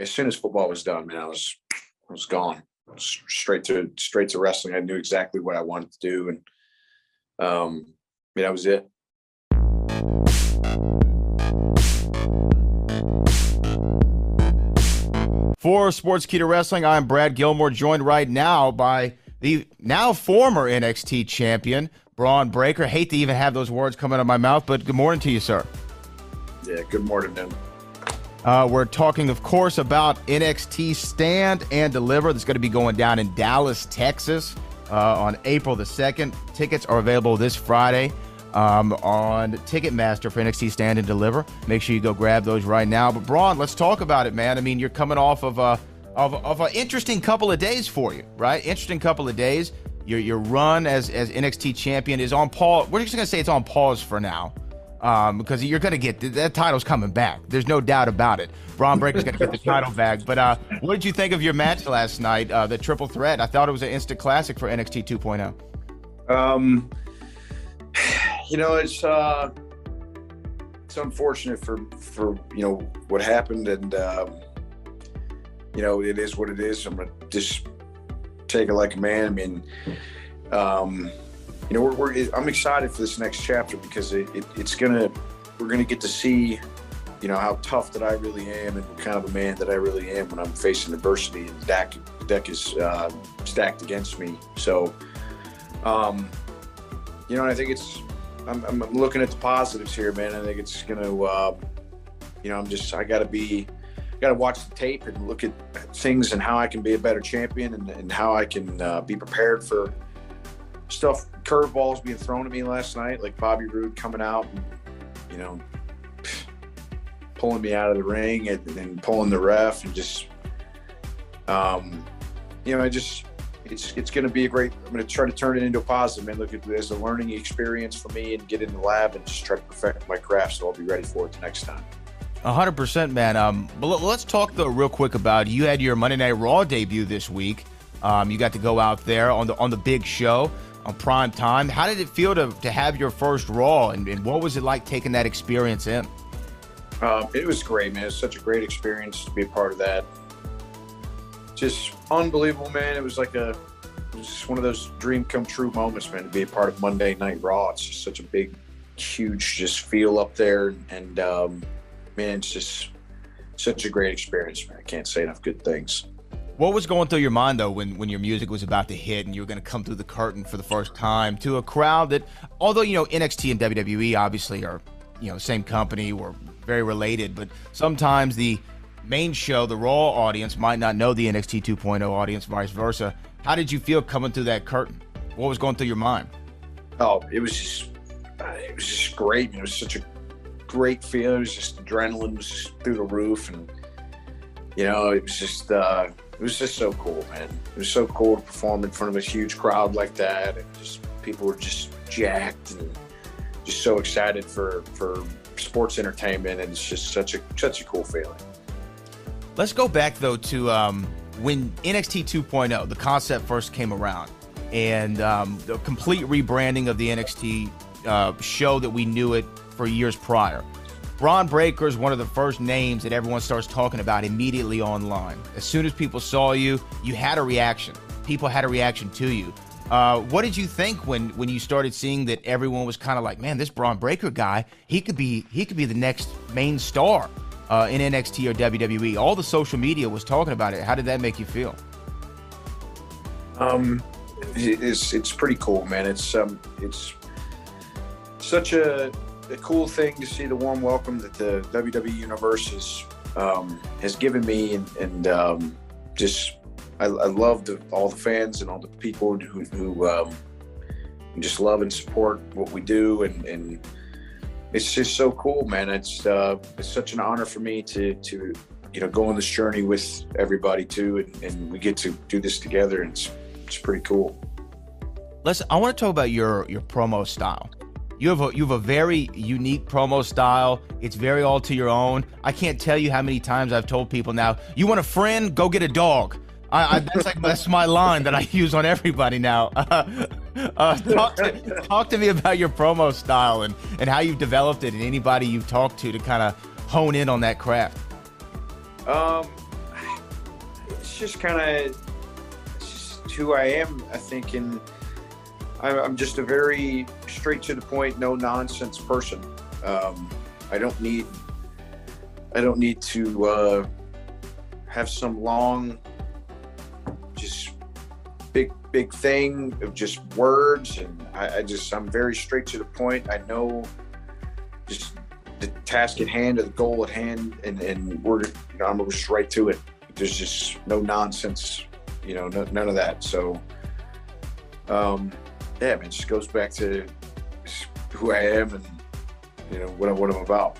as soon as football was done, man, I was I was gone straight to straight to wrestling. I knew exactly what I wanted to do, and um, I mean, that was it. For Sportskeeda Wrestling, I'm Brad Gilmore, joined right now by the now former NXT champion, Bron Breakker. Hate to even have those words come out of my mouth, but good morning to you, sir. Yeah, good morning, man. Uh, we're talking, of course, about NXT Stand and Deliver. That's going to be going down in Dallas, Texas uh, on April the 2nd. Tickets are available this Friday um, on Ticketmaster for NXT Stand and Deliver. Make sure you go grab those right now. But Bron, let's talk about it, man. I mean, you're coming off of a of, of an interesting couple of days for you, right? Interesting couple of days. Your your run as as NXT champion is on pause. We're just gonna say it's on pause for now. Um, because you're going to get that title's coming back. There's no doubt about it. Bron Breakker's going to get the title back. But uh, what did you think of your match last night, uh, the triple threat? I thought it was an instant classic for NXT 2.0. Um, you know, it's uh, it's unfortunate for for you know what happened, and um, you know it is what it is. I'm gonna just take it like a man. I mean, um, you know, we're, we're I'm excited for this next chapter because it, it, it's gonna we're gonna get to see you know how tough that I really am and what kind of a man that I really am when I'm facing adversity and the deck the deck is uh, stacked against me. So, um, you know, I think it's I'm, I'm, looking at the positives here, man. I think it's gonna, uh, you know, I'm just I got to be, got to watch the tape and look at things and how I can be a better champion and, and how I can uh, be prepared for stuff, curveballs being thrown at me last night, like Bobby Roode coming out, and, you know, pulling me out of the ring and, and pulling the ref and just, um, you know, I just it's it's going to be a great. I'm going to try to turn it into a positive and look at it as a learning experience for me and get in the lab and just try to perfect my craft so I'll be ready for it the next time. hundred percent, man. Um, but let's talk though real quick about you had your Monday Night Raw debut this week. Um, you got to go out there on the on the big show on prime time. How did it feel to to have your first Raw, and, and what was it like taking that experience in? Um, it was great, man. It was such a great experience to be a part of that just unbelievable, man. It was like a, it was just one of those dream come true moments, man, to be a part of Monday Night Raw. It's just such a big, huge, just feel up there, and um, man, it's just such a great experience, man. I can't say enough good things. What was going through your mind though when, when your music was about to hit and you were going to come through the curtain for the first time to a crowd that, although you know NXT and WWE obviously are you know same company or very related, but sometimes the main show, the Raw audience might not know the NXT 2.0 audience, vice versa. How did you feel coming through that curtain? What was going through your mind? Oh, it was just, it was just great. It was such a great feeling. It was just adrenaline was just through the roof, and you know, it was just, uh, it was just so cool, man. It was so cool to perform in front of a huge crowd like that, and just people were just jacked and just so excited for for sports entertainment, and it's just such a such a cool feeling. Let's go back though to um, when NXT 2.0, the concept first came around, and um, the complete rebranding of the NXT uh, show that we knew it for years prior. Bron Breakker is one of the first names that everyone starts talking about immediately online. As soon as people saw you, you had a reaction. People had a reaction to you. Uh, what did you think when when you started seeing that everyone was kind of like, man, this Bron Breakker guy, he could be he could be the next main star uh, in NXT or WWE. All the social media was talking about it. How did that make you feel? Um, it's it's pretty cool, man. It's um, it's such a, a cool thing to see the warm welcome that the WWE universe has um, has given me, and, and um, just I, I love the, all the fans and all the people who, who um, just love and support what we do, and, and it's just so cool, man. It's uh, it's such an honor for me to to you know go on this journey with everybody too, and, and we get to do this together. And it's it's pretty cool. Listen, I want to talk about your your promo style. You have a you have a very unique promo style. It's very all to your own. I can't tell you how many times I've told people now, you want a friend, go get a dog. I, I, that's like that's my line that I use on everybody now. Uh, uh, talk, to, talk to me about your promo style and, and how you've developed it, and anybody you've talked to to kind of hone in on that craft. Um, it's just kind of who I am. I think, and I'm just a very straight to the point, no nonsense person. Um, I don't need, I don't need to uh, have some long, just big, big thing of just words, and I, I just I'm very straight to the point. I know just the task at hand or the goal at hand, and, and we're you know I'm just right to it. There's just no nonsense, you know, no, none of that. So, um, yeah, man, it just goes back to who I am and you know what, I, what I'm about.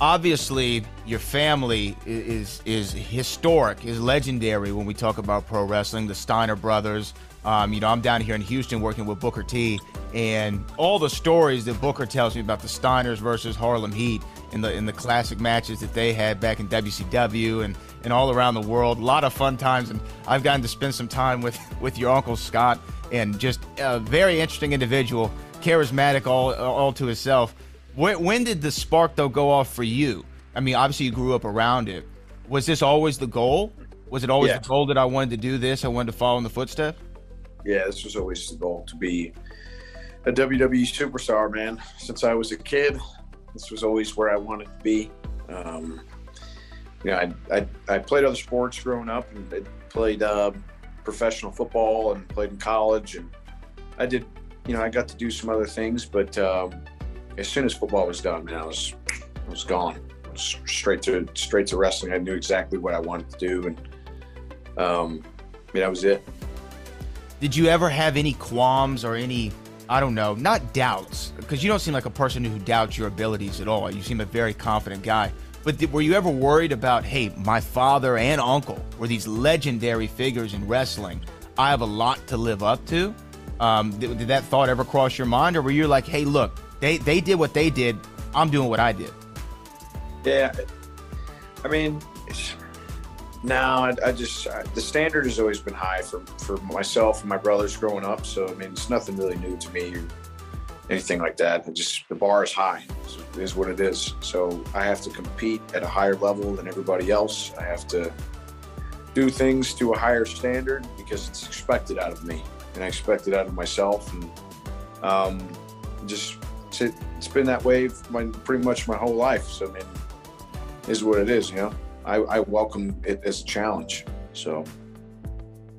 Obviously, your family is is historic, is legendary when we talk about pro wrestling. The Steiner brothers. Um, you know, I'm down here in Houston working with Booker T, and all the stories that Booker tells me about the Steiners versus Harlem Heat in the in the classic matches that they had back in WCW and and all around the world. A lot of fun times, and I've gotten to spend some time with with your uncle Scott, and just a very interesting individual, charismatic all all to himself. When, when did the spark though go off for you? I mean, obviously you grew up around it. Was this always the goal? Was it always yeah. the goal that I wanted to do this? I wanted to follow in the footsteps. Yeah, this was always the goal to be a WWE superstar, man. Since I was a kid, this was always where I wanted to be. Um, you know, I, I, I, played other sports growing up and I played uh, professional football and played in college. And I did, you know, I got to do some other things, but um, as soon as football was done, man, I was, I was gone. I was straight to, straight to wrestling. I knew exactly what I wanted to do. And, um, I mean, that was it. Did you ever have any qualms or any I don't know, not doubts, because you don't seem like a person who doubts your abilities at all. You seem a very confident guy. But th- were you ever worried about, hey, my father and uncle were these legendary figures in wrestling? I have a lot to live up to. Um, did, did that thought ever cross your mind, or were you like, hey, look, they they did what they did, I'm doing what I did? Yeah, I mean, no, I, I just I, the standard has always been high for for myself and my brothers growing up. So I mean, it's nothing really new to me or anything like that. It just the bar is high. It is what it is. So I have to compete at a higher level than everybody else. I have to do things to a higher standard because it's expected out of me, and I expect it out of myself. And um, just it's, it's been that way my, pretty much my whole life. So I mean, is what it is, you know. I, I welcome it as a challenge. So,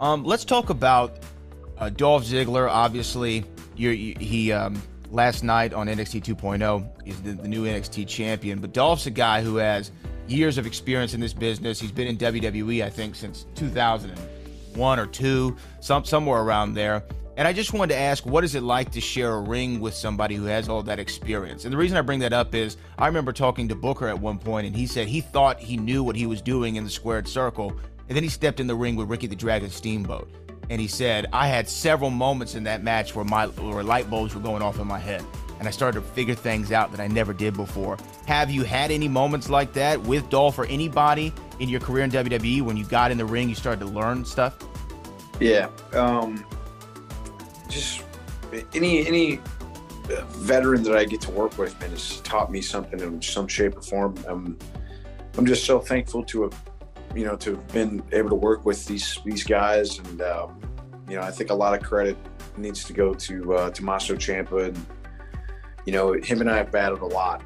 um, let's talk about uh, Dolph Ziggler. Obviously, you, he um, last night on NXT 2.0 is the, the new NXT champion. But Dolph's a guy who has years of experience in this business. He's been in WWE, I think, since 2001 or two, some somewhere around there. And I just wanted to ask, what is it like to share a ring with somebody who has all that experience? And the reason I bring that up is I remember talking to Booker at one point, and he said he thought he knew what he was doing in the squared circle. And then he stepped in the ring with Ricky the Dragon Steamboat. And he said, I had several moments in that match where my where light bulbs were going off in my head. And I started to figure things out that I never did before. Have you had any moments like that with Dolph or anybody in your career in WWE when you got in the ring, you started to learn stuff? Yeah. Um, just any any veteran that I get to work with, man, has taught me something in some shape or form. Um, I'm just so thankful to have, you know, to have been able to work with these these guys, and um, you know, I think a lot of credit needs to go to uh, Tommaso Ciampa, and you know, him and I have battled a lot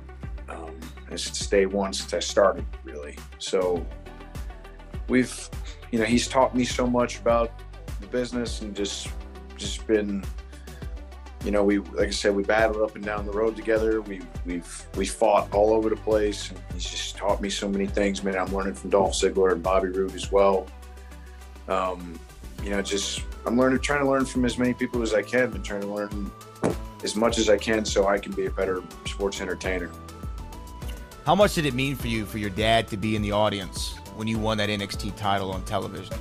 um, since day one, since I started, really. So we've, you know, he's taught me so much about the business and just just been you know, we like I said, we battled up and down the road together. We we've we fought all over the place, and he's just taught me so many things. Man, I'm learning from Dolph Ziggler and Bobby Roode as well. Um, you know, just I'm learning, trying to learn from as many people as I can, but trying to learn as much as I can so I can be a better sports entertainer. How much did it mean for you for your dad to be in the audience when you won that NXT title on television?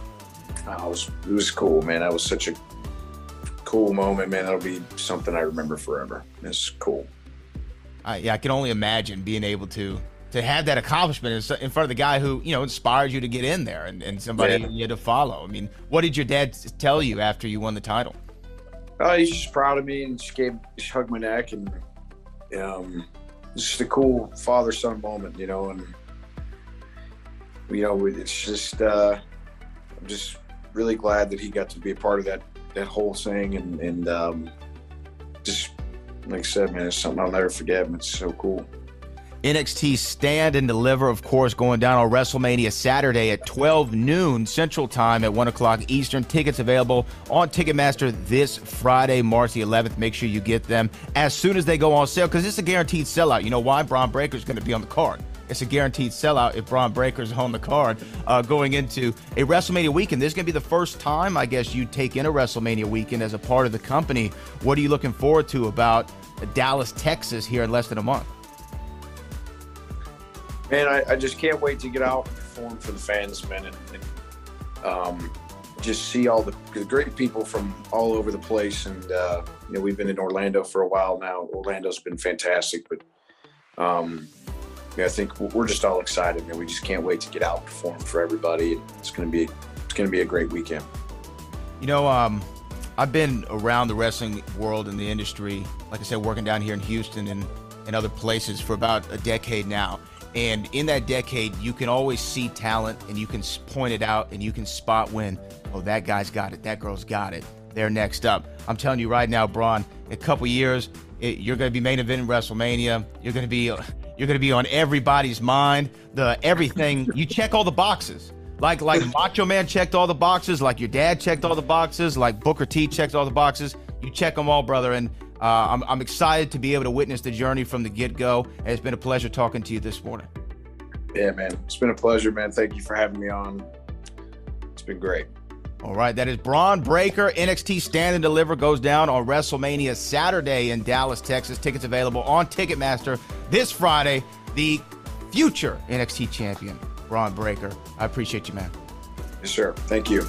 Oh, it was it was cool, man. That was such a cool moment, man. That'll be something I remember forever. It's cool. Uh, yeah, I can only imagine being able to to have that accomplishment in front of the guy who you know inspired you to get in there and, and somebody yeah. you had to follow. I mean, what did your dad tell you after you won the title? Oh, he's just proud of me and just gave, just hugged my neck and um, just a cool father son moment, you know. And you know, it's just uh, I'm just really glad that he got to be a part of that that whole thing, and and um, just like I said, man, it's something I'll never forget. And it's so cool. NXT Stand and Deliver, of course, going down on WrestleMania Saturday at 12 noon Central Time at 1 o'clock Eastern. Tickets available on Ticketmaster this Friday, March the 11th. Make sure you get them as soon as they go on sale because it's a guaranteed sellout. You know why? Bron Breakker is going to be on the card. It's a guaranteed sellout if Bron Breakker's on the card uh, going into a WrestleMania weekend. This is going to be the first time, I guess, you take in a WrestleMania weekend as a part of the company. What are you looking forward to about Dallas, Texas here in less than a month? Man, I, I just can't wait to get out and perform for the fans, man, and, and um, just see all the, great people from all over the place. And uh, you know, we've been in Orlando for a while now. Orlando's been fantastic, but um, I think we're just all excited, man. We just can't wait to get out and perform for everybody. It's gonna be it's gonna be a great weekend. You know, um, I've been around the wrestling world and the industry, like I said, working down here in Houston and, and other places for about a decade now. And in that decade, you can always see talent and you can point it out and you can spot when, oh, that guy's got it, that girl's got it. They're next up. I'm telling you right now, Bron, a couple years, it, you're going to be main event in WrestleMania. You're going to be you're going to be on everybody's mind. The everything you check all the boxes. Like like Macho Man checked all the boxes. Like your dad checked all the boxes. Like Booker T checked all the boxes. You check them all, brother. And uh, I'm, I'm excited to be able to witness the journey from the get go. It's been a pleasure talking to you this morning. Yeah, man. It's been a pleasure, man. Thank you for having me on. It's been great. All right, that is Bron Breakker. NXT Stand and Deliver goes down on WrestleMania Saturday in Dallas, Texas. Tickets available on Ticketmaster this Friday. The future NXT champion, Bron Breakker. I appreciate you, man. Yes, sir. Thank you.